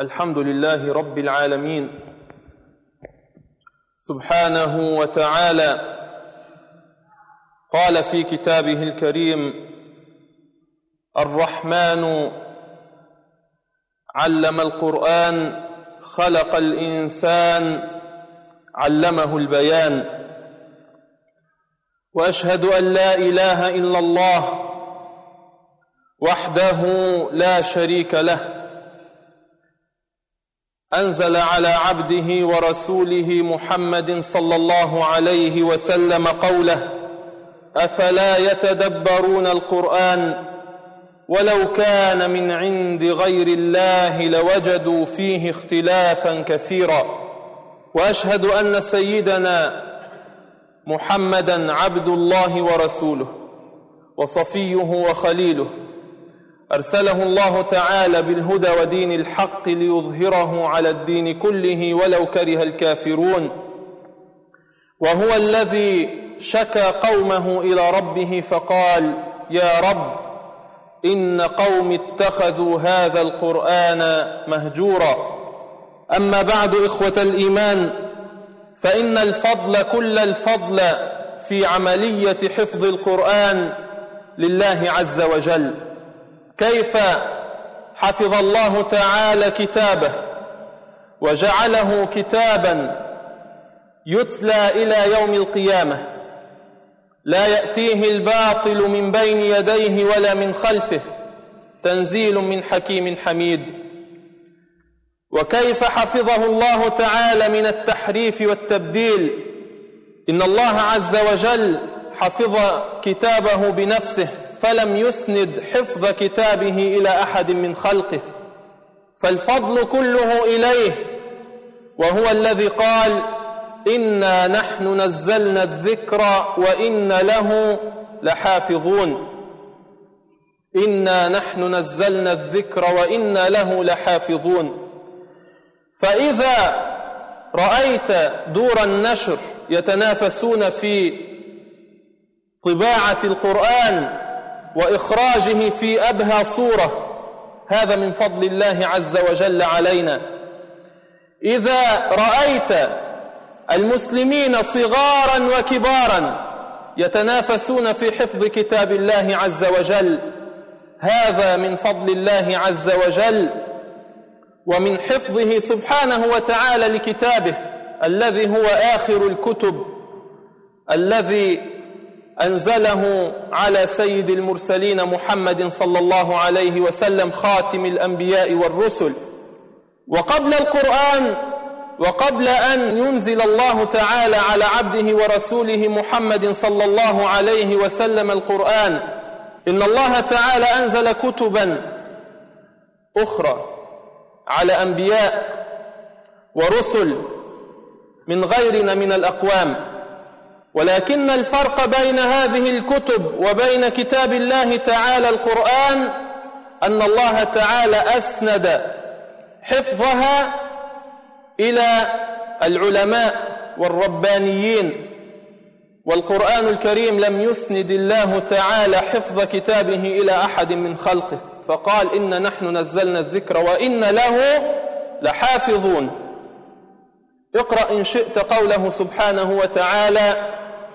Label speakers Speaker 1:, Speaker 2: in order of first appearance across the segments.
Speaker 1: الحمد لله رب العالمين. سبحانه وتعالى قال في كتابه الكريم الرحمن علم القرآن خلق الإنسان علمه البيان. وأشهد أن لا إله إلا الله وحده لا شريك له. أنزل على عبده ورسوله محمد صلى الله عليه وسلم قوله أفلا يتدبرون القرآن؟ ولو كان من عند غير الله لوجدوا فيه اختلافا كثيرا. وأشهد أن سيدنا محمدا عبد الله ورسوله وصفيه وخليله. أرسله الله تعالى بالهدى ودين الحق ليظهره على الدين كله ولو كره الكافرون. وهو الذي شكى قومه إلى ربه فقال يا رب إن قوم اتخذوا هذا القرآن مهجورا. أما بعد إخوة الإيمان فإن الفضل كل الفضل في عملية حفظ القرآن لله عز وجل. كيف حفظ الله تعالى كتابه وجعله كتابا يتلى إلى يوم القيامة لا يأتيه الباطل من بين يديه ولا من خلفه تنزيل من حكيم حميد. وكيف حفظه الله تعالى من التحريف والتبديل؟ إن الله عز وجل حفظ كتابه بنفسه. فلم يسند حفظ كتابه إلى أحد من خلقه فالفضل كله إليه وهو الذي قال إنا نحن نزلنا الذكر وان له لحافظون إنا نحن نزلنا الذكر وإنا له لحافظون. فإذا رأيت دور النشر يتنافسون في طباعة القرآن وإخراجه في أبهى صورة. هذا من فضل الله عز وجل علينا. إذا رأيت المسلمين صغارا وكبارا يتنافسون في حفظ كتاب الله عز وجل هذا من فضل الله عز وجل ومن حفظه سبحانه وتعالى لكتابه الذي هو آخر الكتب الذي أنزله على سيد المرسلين محمد صلى الله عليه وسلم خاتم الأنبياء والرسل. وقبل القرآن وقبل أن ينزل الله تعالى على عبده ورسوله محمد صلى الله عليه وسلم القرآن إن الله تعالى أنزل كتبا أخرى على أنبياء ورسل من غيرنا من الأقوام. ولكن الفرق بين هذه الكتب وبين كتاب الله تعالى القرآن أن الله تعالى أسند حفظها إلى العلماء والربانيين. والقرآن الكريم لم يسند الله تعالى حفظ كتابه إلى أحد من خلقه فقال إن نحن نزلنا الذكر وإن له لحافظون. اقرأ إن شئت قوله سبحانه وتعالى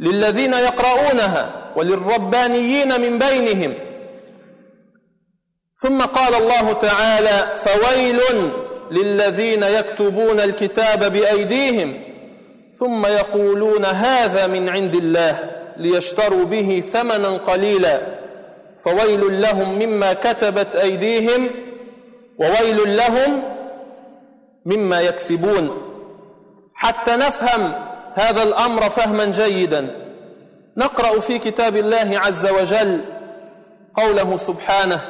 Speaker 1: للذين يقرؤونها وللربانيين من بينهم. ثم قال الله تعالى فويل للذين يكتبون الكتاب بأيديهم. ثم يقولون هذا من عند الله ليشتروا به ثمنا قليلا. فويل لهم مما كتبت أيديهم وويل لهم مما يكسبون. حتى نفهم هذا الأمر فهما جيدا. نقرأ في كتاب الله عز وجل قوله سبحانه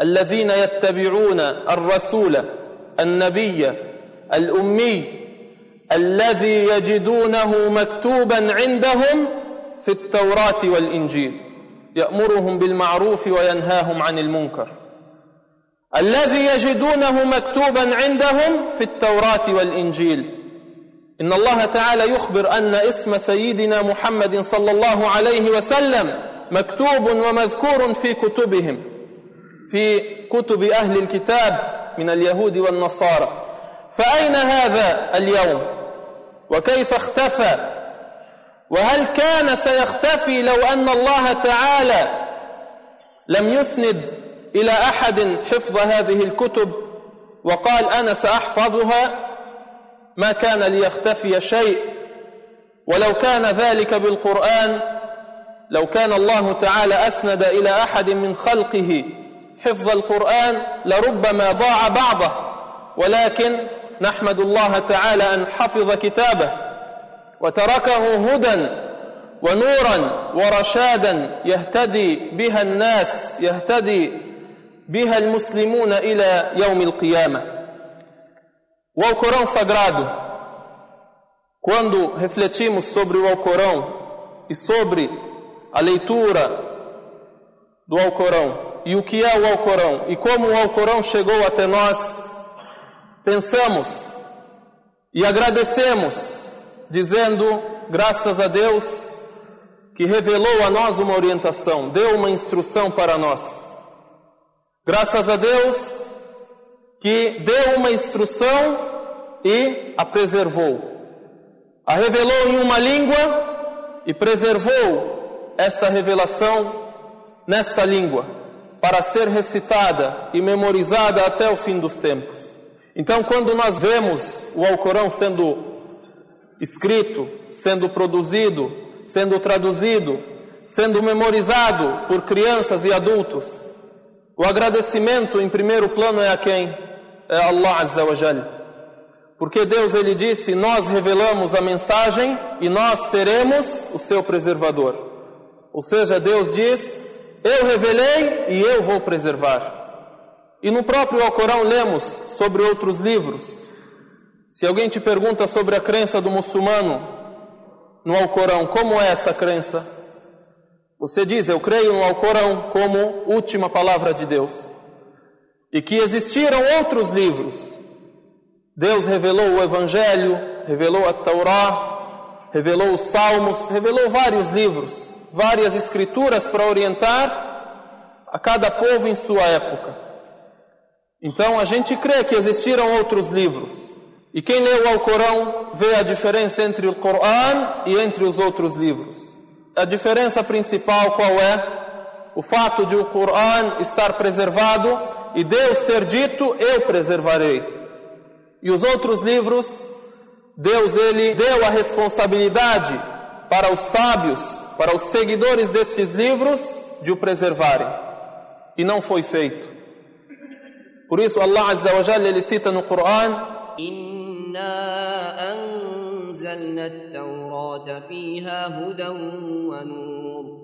Speaker 1: الذين يتبعون الرسول النبي الأمي الذي يجدونه مكتوبا عندهم في التوراة والإنجيل يأمرهم بالمعروف وينهاهم عن المنكر. الذي يجدونه مكتوبا عندهم في التوراة والإنجيل إن الله تعالى يخبر أن اسم سيدنا محمد صلى الله عليه وسلم مكتوب ومذكور في كتبهم في كتب أهل الكتاب من اليهود والنصارى. فأين هذا اليوم؟ وكيف اختفى؟ وهل كان سيختفي لو أن الله تعالى لم يسند إلى أحد حفظ هذه الكتب وقال أنا سأحفظها؟ ما كان ليختفي شيء. ولو كان ذلك بالقرآن لو كان الله تعالى أسند إلى أحد من خلقه حفظ القرآن لربما ضاع بعضه. ولكن نحمد الله تعالى أن حفظ كتابه وتركه هدى ونورا ورشادا يهتدي بها الناس يهتدي بها المسلمون إلى يوم القيامة. O Alcorão Sagrado, quando refletimos sobre o Alcorão e sobre a leitura do Alcorão e o que é o Alcorão e como o Alcorão chegou até nós, pensamos e agradecemos, dizendo graças a Deus que revelou a nós uma orientação, deu uma instrução para nós. Graças a Deus que deu uma instrução e a preservou. A revelou em uma língua e preservou esta revelação nesta língua para ser recitada e memorizada até o fim dos tempos. Então, quando nós vemos o Alcorão sendo escrito, sendo produzido, sendo traduzido, sendo memorizado por crianças e adultos, o agradecimento em primeiro plano é a quem? É Allah Azza wa Jal. Porque Deus ele disse: "Nós revelamos a mensagem e nós seremos o seu preservador". Ou seja, Deus diz: "Eu revelei e eu vou preservar". E no próprio Alcorão lemos sobre outros livros. Se alguém te pergunta sobre a crença do muçulmano no Alcorão, como é essa crença? Você diz: Eu creio no Alcorão como última palavra de Deus. E que existiram outros livros. Deus revelou o Evangelho, revelou a Taurá, revelou os Salmos, revelou vários livros, várias escrituras para orientar a cada povo em sua época. Então a gente crê que existiram outros livros. E quem lê o Alcorão vê a diferença entre o Corão e entre os outros livros. A diferença principal qual é? O fato de o Corão estar preservado e Deus ter dito: Eu preservarei. E os outros livros, Deus ele deu a responsabilidade para os sábios, para os seguidores destes livros, de o preservarem. E não foi feito. Por isso Allah Azza wa Jalla ele cita no Coran:
Speaker 2: Inna anzalna at-taurata fiha hudan wa nur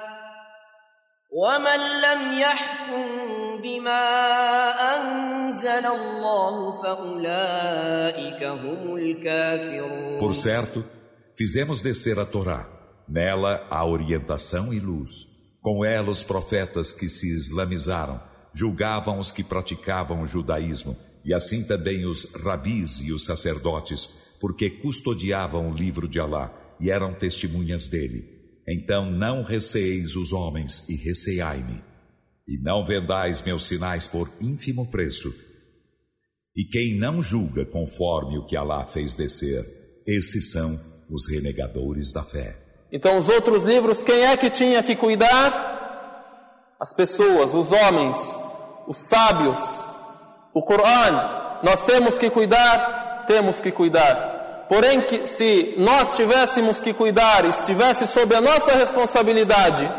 Speaker 2: ومن لم يحكم بما أنزل الله فأولئك هم الكافرون
Speaker 3: Por certo, fizemos descer a Torá, nela a orientação e luz. Com ela os profetas que se islamizaram julgavam os que praticavam o judaísmo, e assim também os rabis e os sacerdotes, porque custodiavam o livro de Alá e eram testemunhas dele. Então não receeis os homens e receai-me. E não vendais meus sinais por ínfimo preço. E quem não julga conforme o que Alá fez descer, esses são os renegadores da fé.
Speaker 1: Então, os outros livros, quem é que tinha que cuidar? As pessoas, os homens, os sábios. O Corão, nós temos que cuidar temos que cuidar. Porém, que, se nós tivéssemos que cuidar, estivesse sob a nossa responsabilidade,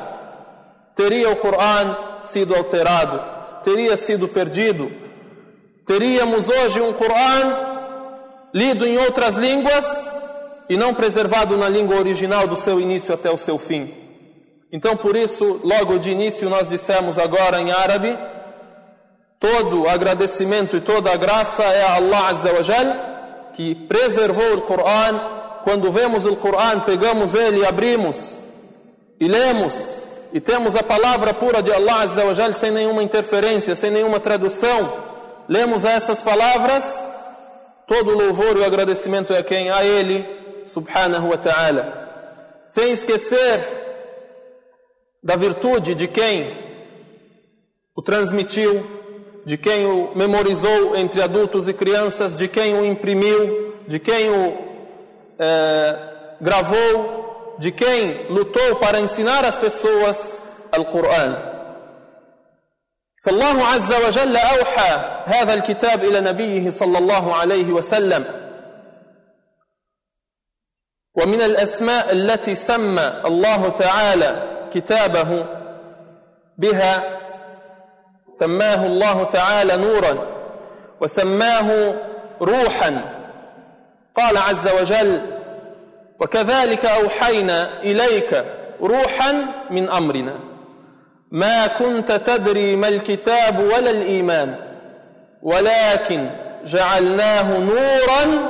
Speaker 1: teria o Coran sido alterado, teria sido perdido. Teríamos hoje um Coran lido em outras línguas e não preservado na língua original do seu início até o seu fim. Então, por isso, logo de início, nós dissemos agora em árabe: todo agradecimento e toda graça é a Allah Azza wa Jal, que preservou o Coran. Quando vemos o Coran, pegamos ele, abrimos e lemos, e temos a palavra pura de Allah Azza sem nenhuma interferência, sem nenhuma tradução. Lemos essas palavras, todo louvor e agradecimento é a quem? A Ele, subhanahu wa ta'ala. Sem esquecer da virtude de quem o transmitiu, de quem o memorizou entre adultos e crianças, de quem o imprimiu, de quem o é, gravou, de quem lutou para ensinar às pessoas o Coran. فالله عز وجل أوحى هذا الكتاب إلى نبيه صلى الله عليه وسلم ومن الأسماء التي سمى الله تعالى كتابه بها سماه الله تعالى نورا وسماه روحا. قال عز وجل وكذلك أوحينا إليك روحا من أمرنا. ما كنت تدري ما الكتاب ولا الإيمان ولكن جعلناه نورا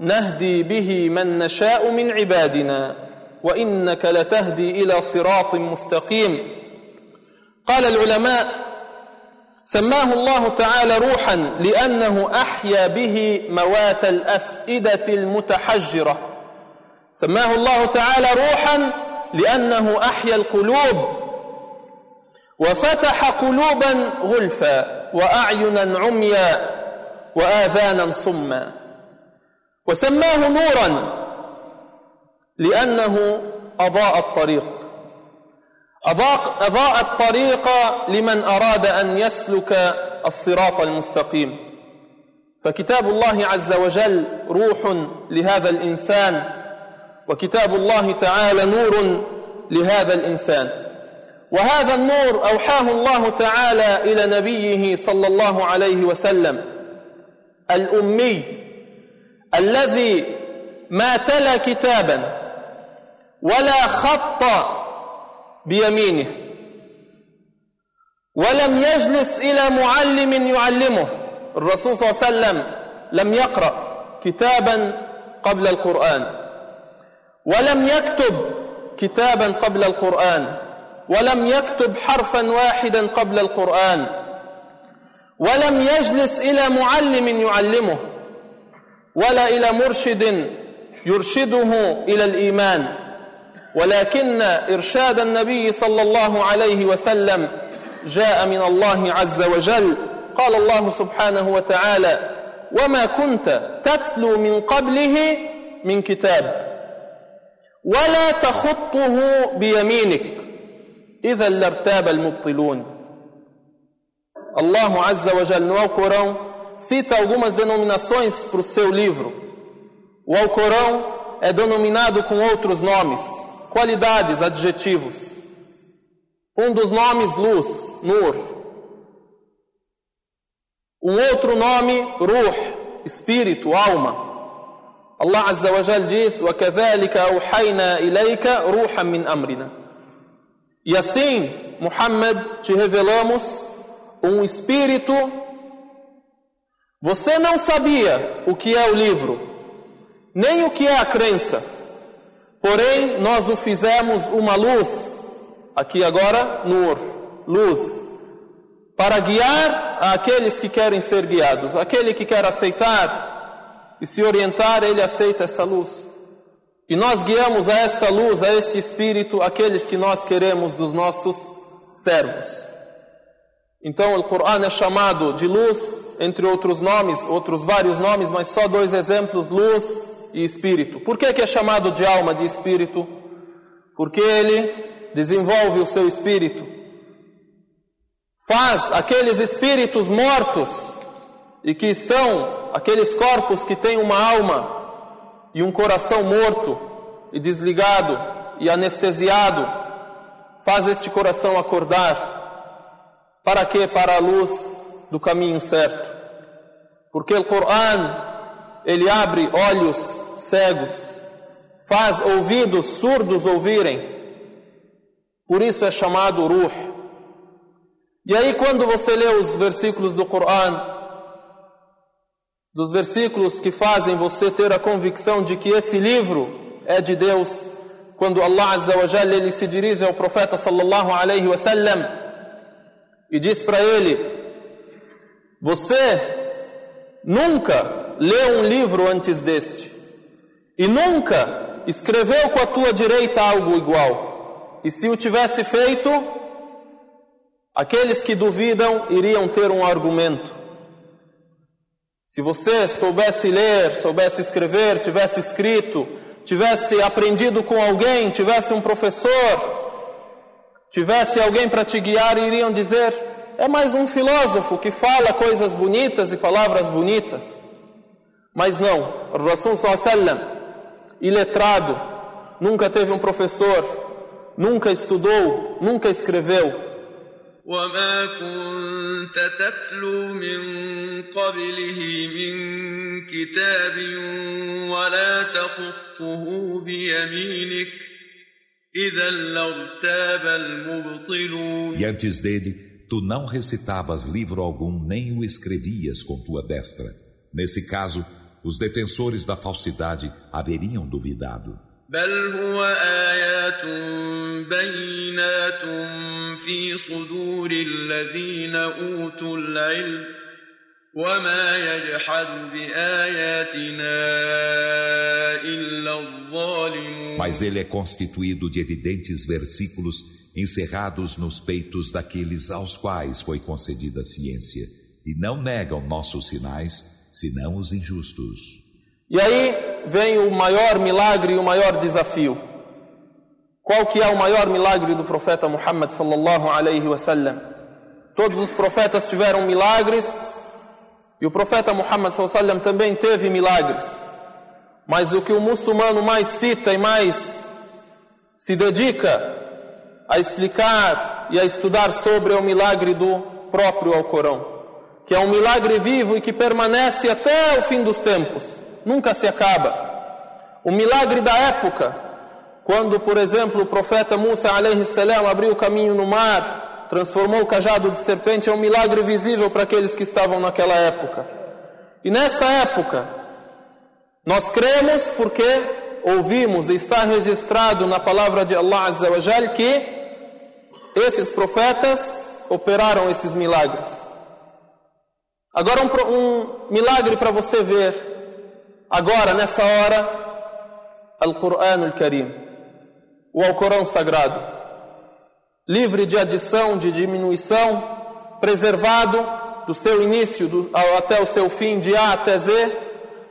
Speaker 1: نهدي به من نشاء من عبادنا وإنك لتهدي إلى صراط مستقيم. قال العلماء سماه الله تعالى روحا لأنه أحيا به موات الأفئدة المتحجرة. سماه الله تعالى روحا لأنه أحيا القلوب وفتح قلوبا غلفا واعينا عميا واذانا صما. وسماه نورا لأنه أضاء الطريق. أضاء, أضاء الطريق لمن أراد أن يسلك الصراط المستقيم. فكتاب الله عز وجل روح لهذا الإنسان وكتاب الله تعالى نور لهذا الإنسان. وهذا النور أوحاه الله تعالى إلى نبيه صلى الله عليه وسلم الأمي الذي ما تلا كتابا ولا خط بيمينه. ولم يجلس إلى معلم يعلمه. الرسول صلى الله عليه وسلم لم يقرأ كتابا قبل القرآن. ولم يكتب كتابا قبل القرآن. ولم يكتب حرفا واحدا قبل القرآن. ولم يجلس إلى معلم يعلمه. ولا إلى مرشد يرشده إلى الإيمان. ولكن إرشاد النبي صلى الله عليه وسلم جاء من الله عز وجل. قال الله سبحانه وتعالى وما كنت تتلو من قبله من كتاب ولا تخطه بيمينك. إذا لارتاب المبطلون. الله عز وجل no Alcorão cita algumas denominações para o seu livro. O Alcorão é denominado com outros nomes. qualidades, adjetivos. Um dos nomes, luz, nur. Um outro nome, ruh, espírito, alma. Allah Azza wa Jal diz: وَكَذَلِكَ أَوْحَيْنَا إِلَيْكَ رُوحًا مِنْ أَمْرِنَا E assim, Muhammad, te revelamos um espírito. Você não sabia o que é o livro, nem o que é a crença. Porém, nós o fizemos uma luz, aqui agora, nur, luz, para guiar aqueles que querem ser guiados. Aquele que quer aceitar e se orientar, ele aceita essa luz. E nós guiamos a esta luz, a este espírito, aqueles que nós queremos dos nossos servos. Então, o Coran é chamado de luz, entre outros nomes, outros vários nomes, mas só dois exemplos: luz e espírito. Por que, que é chamado de alma de espírito? Porque ele desenvolve o seu espírito. Faz aqueles espíritos mortos e que estão aqueles corpos que têm uma alma e um coração morto e desligado e anestesiado, faz este coração acordar. Para quê? Para a luz do caminho certo. Porque o Coran, ele abre olhos cegos, faz ouvidos surdos ouvirem. Por isso é chamado Ruh. E aí, quando você lê os versículos do Coran, dos versículos que fazem você ter a convicção de que esse livro é de Deus, quando Allah Azza wa Jalla ele se dirige ao profeta sallallahu alaihi wasallam e diz para ele: Você nunca leu um livro antes deste e nunca escreveu com a tua direita algo igual. E se o tivesse feito, aqueles que duvidam iriam ter um argumento. Se você soubesse ler, soubesse escrever, tivesse escrito, tivesse aprendido com alguém, tivesse um professor, tivesse alguém para te guiar, iriam dizer: é mais um filósofo que fala coisas bonitas e palavras bonitas. Mas não, o Rasul sallam, iletrado, nunca teve um professor, nunca estudou, nunca escreveu.
Speaker 4: وما كنت تتلو من قبله من كتاب ولا تخطه بيمينك إذا لارتاب المبطلون
Speaker 3: E antes dele, tu não recitavas livro algum nem o escrevias com tua destra. Nesse caso, os defensores da falsidade haveriam duvidado.
Speaker 4: بل هو آيات بينات في صدور الذين أوتوا العلم وما يجحد بآياتنا إلا الظالمون
Speaker 3: Mas ele é constituído de evidentes versículos encerrados nos peitos daqueles aos quais foi concedida a ciência, e não negam nossos sinais, senão os injustos.
Speaker 1: E aí vem o maior milagre e o maior desafio. Qual que é o maior milagre do profeta Muhammad sallallahu alaihi wasallam? Todos os profetas tiveram milagres e o profeta Muhammad sallallahu alaihi wasallam também teve milagres. Mas o que o muçulmano mais cita e mais se dedica a explicar e a estudar sobre é o milagre do próprio Alcorão, que é um milagre vivo e que permanece até o fim dos tempos nunca se acaba. O milagre da época, quando, por exemplo, o profeta Musa salam abriu o caminho no mar, transformou o cajado de serpente, é um milagre visível para aqueles que estavam naquela época. E nessa época, nós cremos porque ouvimos e está registrado na palavra de Allah Azza wa que esses profetas operaram esses milagres. Agora um, um milagre para você ver agora, nessa hora, Al-Quran Al-Karim, o Alcorão Sagrado, livre de adição, de diminuição, preservado do seu início do, até o seu fim, de A até Z,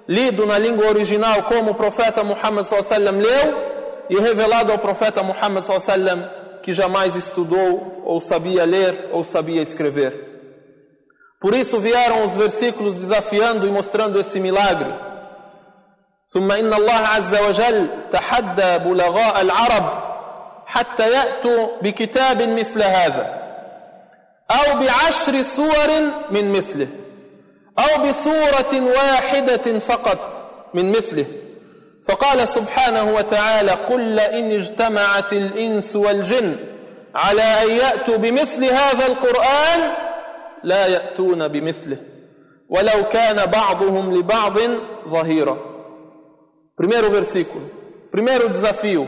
Speaker 1: lido na língua original como o profeta Muhammad sallam leu e revelado ao profeta Muhammad sallam que jamais estudou ou sabia ler ou sabia escrever. Por isso vieram os versículos desafiando e mostrando esse milagre. ثم إن الله عز وجل تحدى بلغاء العرب حتى يأتوا بكتاب مثل هذا أو بعشر سور من مثله أو بسورة واحدة فقط من مثله فقال سبحانه وتعالى قل إن اجتمعت الإنس والجن على أن يأتوا بمثل هذا القرآن لا يأتون بمثله ولو كان بعضهم لبعض ظهيرا Primeiro versículo, primeiro desafio,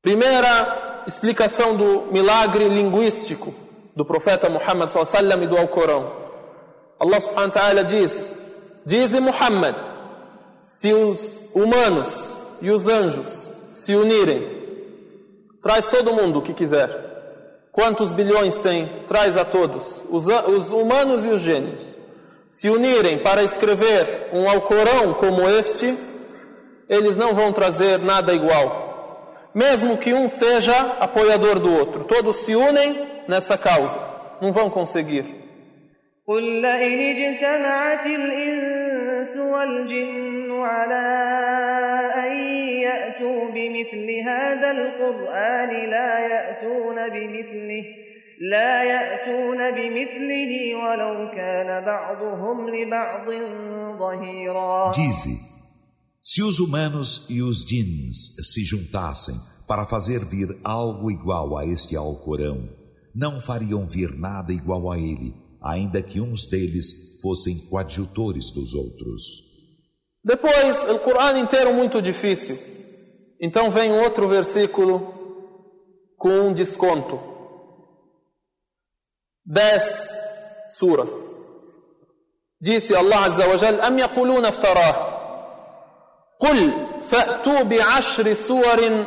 Speaker 1: primeira explicação do milagre linguístico do profeta Muhammad sallam e do Alcorão. Allah subhanahu wa ta'ala diz: Diz Muhammad, se os humanos e os anjos se unirem, traz todo mundo o que quiser. Quantos bilhões tem? Traz a todos, os, os humanos e os gênios se unirem para escrever um Alcorão como este, eles não vão trazer nada igual. Mesmo que um seja apoiador do outro, todos se unem nessa causa, não vão conseguir.
Speaker 5: قل لئن اجتمعت الإنس والجن على أن يأتوا بمثل هذا القرآن لا يأتون بمثله لا يأتون بمثله ولو كان بعضهم لبعض ظهيرا
Speaker 3: Dize, se os humanos e os jins se juntassem para fazer vir algo igual a este Alcorão, não fariam vir nada igual a ele, ainda que uns deles fossem coadjutores dos outros.
Speaker 1: Depois, o Corão inteiro muito difícil. Então vem outro versículo com um desconto. Dez suras. Disse Allah Azza wa Jal, أم يقولون افتراه قل فأتوا بعشر سور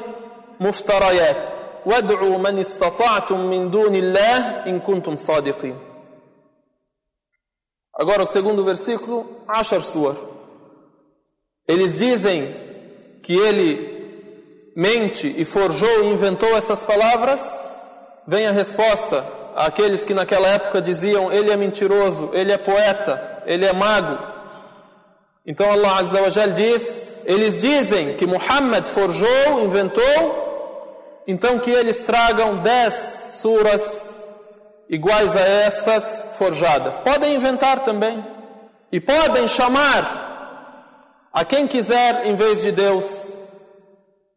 Speaker 1: مفتريات وادعوا من استطعتم من دون الله إن كنتم صادقين Agora o segundo versículo, Ashar Suar. Eles dizem que ele mente e forjou e inventou essas palavras. Vem a resposta àqueles que naquela época diziam: ele é mentiroso, ele é poeta, ele é mago. Então Allah Azza wa Jal diz: eles dizem que Muhammad forjou, inventou, então que eles tragam dez suras iguais a essas forjadas. Podem inventar também. E podem chamar a quem quiser em vez de Deus,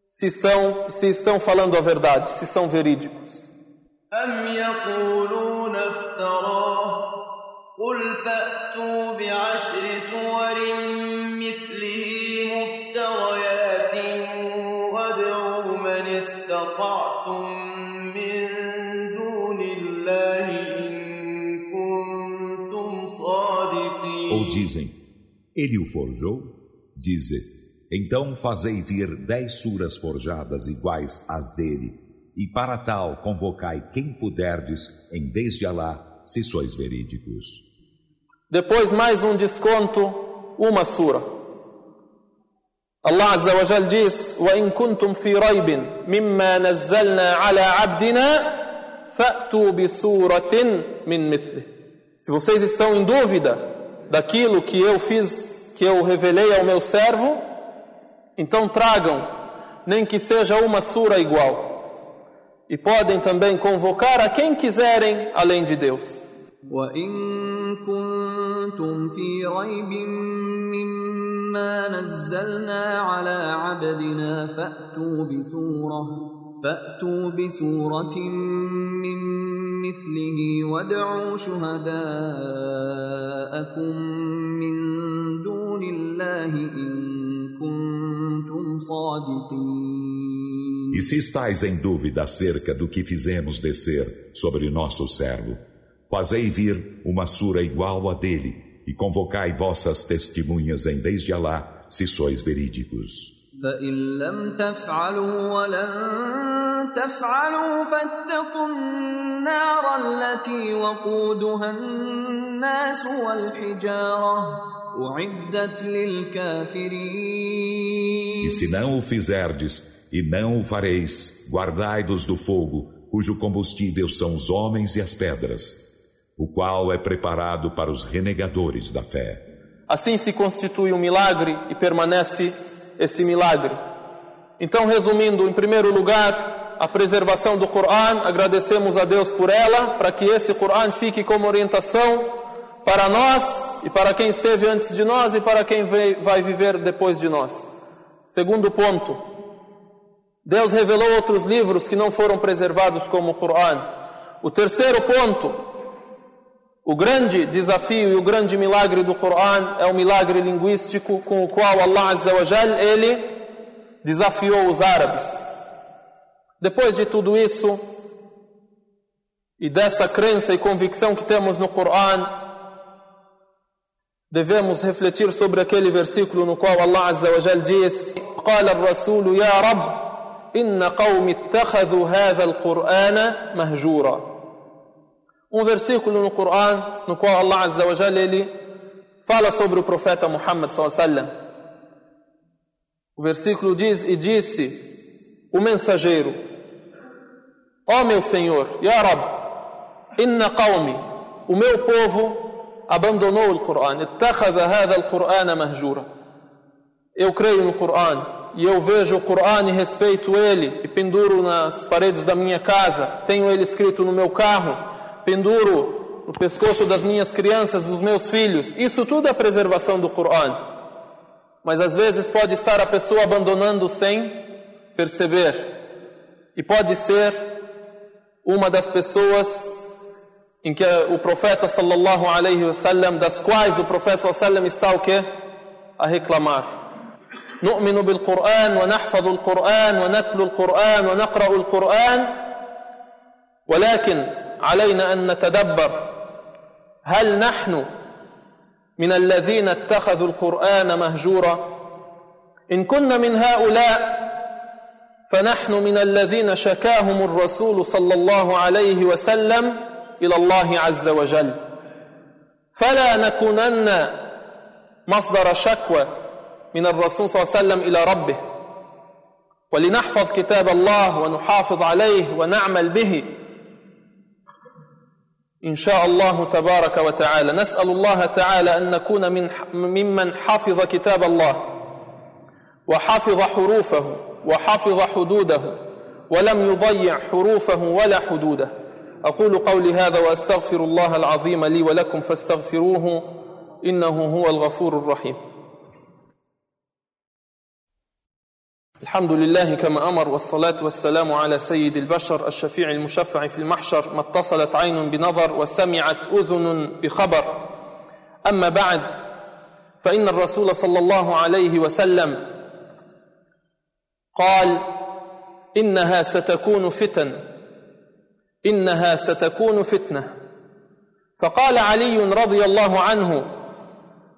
Speaker 1: se são, se estão falando a verdade, se são verídicos.
Speaker 4: أم يقولون افتراه قل فأتوا بعشر سور
Speaker 3: dizem, ele o forjou? Dize, então fazei vir dez suras forjadas iguais às dele, e para tal convocai quem puderdes em vez de Alá, se sois verídicos.
Speaker 1: Depois mais um desconto, uma sura. Allah Azza wa Jal diz: وَإِن كُنتُمْ فِي رَيْبٍ مِمَّا نَزَّلْنَا عَلَى عَبْدِنَا فَأْتُوا بِسُورَةٍ مِّن مِثْلِهِ Se vocês estão em dúvida daquilo que eu fiz, que eu revelei ao meu servo, então tragam, nem que seja uma sura igual. E podem também convocar a quem quiserem além de Deus.
Speaker 2: وإن كنتم في ريب مما نزلنا على عبدنا فأتوا بسورة فأتوا بسورة من مثله وادعوا شهداءكم من دون الله إن كنتم صادقين
Speaker 3: E se estáis em dúvida acerca do que fizemos descer sobre nosso servo, fazei vir uma sura igual a dele e convocai vossas testemunhas em vez de Alá, se sois verídicos.
Speaker 2: فإن لم تفعلوا ولن تفعلوا فاتقوا النار التي وقودها الناس والحجارة أعدت للكافرين
Speaker 3: E se não o fizerdes, e não o fareis, guardai-vos do fogo, cujo combustível são os homens e as pedras, o qual é preparado para os renegadores da fé.
Speaker 1: Assim se constitui um milagre e permanece esse milagre. Então, resumindo, em primeiro lugar, a preservação do Coran, agradecemos a Deus por ela, para que esse Coran fique como orientação para nós e para quem esteve antes de nós e para quem vai viver depois de nós. Segundo ponto, Deus revelou outros livros que não foram preservados como o Coran. O terceiro ponto, o grande desafio e o grande milagre do Coran é o milagre linguístico com o qual Allah Azza wa Jal, ele desafiou os árabes. Depois de tudo isso e dessa crença e convicção que temos no Coran, devemos refletir sobre aquele versículo no qual Allah Azza wa Jal diz: "قال الرسول يا رب إن قوم اتخذوا هذا القرآن مهجورا." um versículo no Coran no qual Allah Azza wa Jalla ele fala sobre o profeta Muhammad sallallahu O versículo diz e disse o mensageiro: Ó oh, meu Senhor, ya Rabb, inna qawmi, o meu povo abandonou o Coran, ittakhadha hadha al-Qur'ana mahjura. Eu creio no Coran e eu vejo o Coran e respeito ele e penduro nas paredes da minha casa, tenho ele escrito no meu carro penduro no pescoço das minhas crianças, dos meus filhos. Isso tudo é preservação do Coran. Mas às vezes pode estar a pessoa abandonando sem perceber. E pode ser uma das pessoas em que o profeta sallallahu alaihi wasallam, das quais o profeta sallallahu alaihi wasallam está o quê? A reclamar. نؤمن بالقرآن ونحفظ القرآن ونتلو القرآن ونقرأ القرآن ولكن علينا أن نتدبر. هل نحن من الذين اتخذوا القرآن مهجورا؟ إن كنا من هؤلاء فنحن من الذين شكاهم الرسول صلى الله عليه وسلم إلى الله عز وجل. فلا نكونن مصدر شكوى من الرسول صلى الله عليه وسلم إلى ربه. ولنحفظ كتاب الله ونحافظ عليه ونعمل به. إن شاء الله تبارك وتعالى. نسأل الله تعالى أن نكون من ممن حفظ كتاب الله وحفظ حروفه وحفظ حدوده ولم يضيع حروفه ولا حدوده. أقول قولي هذا وأستغفر الله العظيم لي ولكم فاستغفروه إنه هو الغفور الرحيم. الحمد لله كما أمر والصلاة والسلام على سيد البشر الشفيع المشفع في المحشر ما اتصلت عين بنظر وسمعت أذن بخبر. أما بعد فإن الرسول صلى الله عليه وسلم قال إنها ستكون فتن إنها ستكون فتنة. فقال علي رضي الله عنه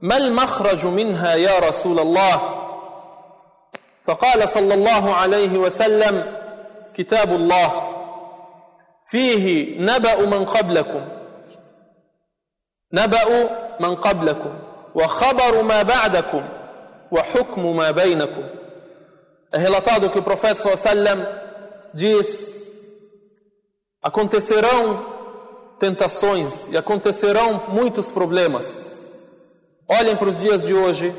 Speaker 1: ما المخرج منها يا رسول الله؟ فقال صلى الله عليه وسلم كتاب الله فيه نبأ من قبلكم نبأ من قبلكم وخبر ما بعدكم وحكم ما بينكم É relatado que o profeta sallam diz: acontecerão tentações e acontecerão muitos problemas. Olhem para os dias de hoje.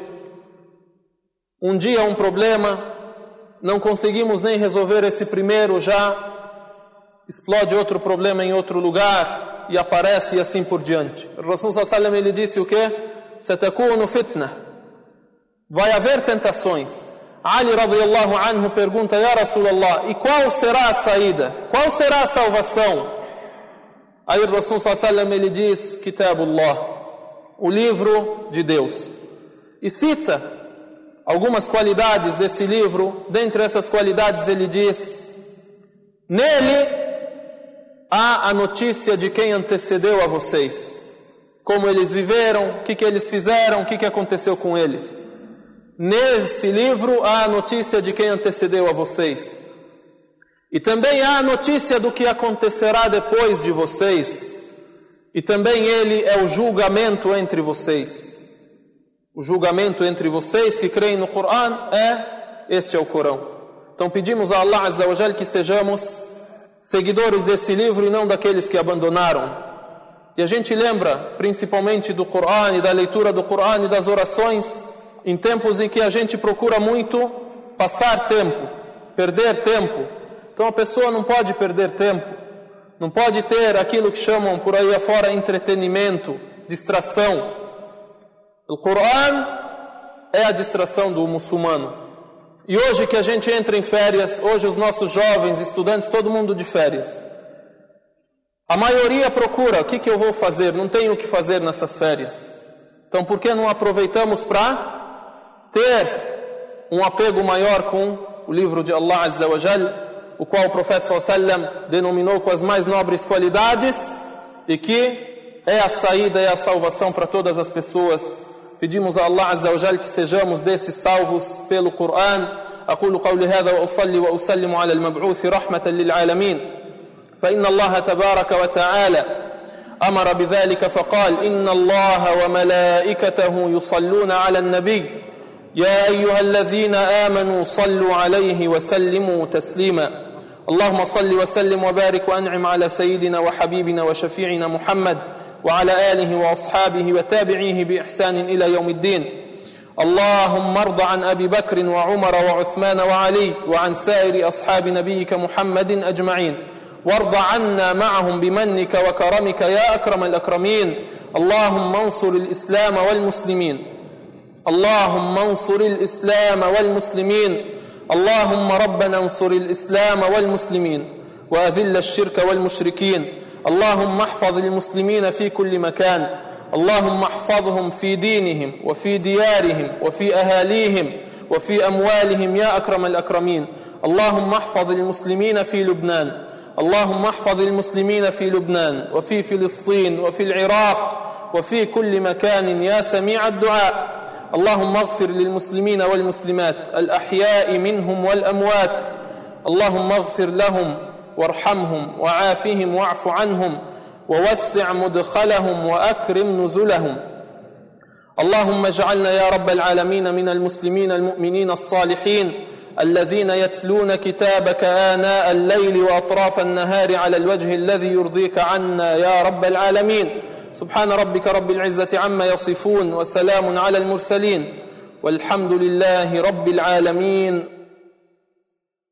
Speaker 1: um dia um problema, não conseguimos nem resolver esse primeiro, já explode outro problema em outro lugar e aparece e assim por diante. O Rasul sallam ele disse o quê? Satakunu fitna. Vai haver tentações. Ali radiyallahu anhu pergunta, Ya Rasulallah, e qual será a saída? Qual será a salvação? Aí o Rasul sallam ele diz, Kitabullah, o livro de Deus. E cita algumas qualidades desse livro, dentre essas qualidades ele diz, nele há a notícia de quem antecedeu a vocês, como eles viveram, o que, que eles fizeram, o que, que aconteceu com eles. Nesse livro há a notícia de quem antecedeu a vocês. E também há a notícia do que acontecerá depois de vocês. E também ele é o julgamento entre vocês. O julgamento entre vocês que creem no Coran é este é o Corão. Então pedimos a Allah Azza que sejamos seguidores desse livro e não daqueles que abandonaram. E a gente lembra principalmente do Coran e da leitura do Coran e das orações em tempos em que a gente procura muito passar tempo, perder tempo. Então a pessoa não pode perder tempo, não pode ter aquilo que chamam por aí afora entretenimento, distração. O Coran é a distração do muçulmano. E hoje que a gente entra em férias, hoje os nossos jovens, estudantes, todo mundo de férias. A maioria procura, o que, que eu vou fazer? Não tenho o que fazer nessas férias. Então por que não aproveitamos para ter um apego maior com o livro de Allah Azza wa o qual o profeta sallam denominou com as mais nobres qualidades e que é a saída e a salvação para todas as pessoas. Pedimos a Allah Azza wa Jal que sejamos desses salvos pelo Coran. أقول قولي هذا وأصلي وأسلم على المبعوث رحمة للعالمين فإن الله تبارك وتعالى أمر بذلك فقال إن الله وملائكته يصلون على النبي يا ايها الذين امنوا صلوا عليه وسلموا تسليما اللهم صل وسلم وبارك وانعم على سيدنا وحبيبنا وشفيعنا محمد وعلى آله وأصحابه وتابعيه بإحسان إلى يوم الدين. اللهم ارض عن أبي بكر وعمر وعثمان وعلي وعن سائر أصحاب نبيك محمد أجمعين. وارض عنا معهم بمنك وكرمك يا أكرم الأكرمين. اللهم انصر الإسلام والمسلمين. اللهم انصر الإسلام والمسلمين. اللهم ربنا انصر الإسلام والمسلمين. وأذل الشرك والمشركين. اللهم احفظ المسلمين في كل مكان. اللهم احفظهم في دينهم وفي ديارهم وفي أهاليهم وفي أموالهم يا أكرم الأكرمين. اللهم احفظ المسلمين في لبنان. اللهم احفظ المسلمين في لبنان وفي فلسطين وفي العراق وفي كل مكان يا سميع الدعاء. اللهم اغفر للمسلمين والمسلمات. الأحياء منهم والأموات. اللهم اغفر لهم وارحمهم وعافهم واعف عنهم ووسع مدخلهم وأكرم نزلهم. اللهم اجعلنا يا رب العالمين من المسلمين المؤمنين الصالحين الذين يتلون كتابك آناء الليل وأطراف النهار على الوجه الذي يرضيك عنا يا رب العالمين. سبحان ربك رب العزة عما يصفون وسلام على المرسلين. والحمد لله رب العالمين.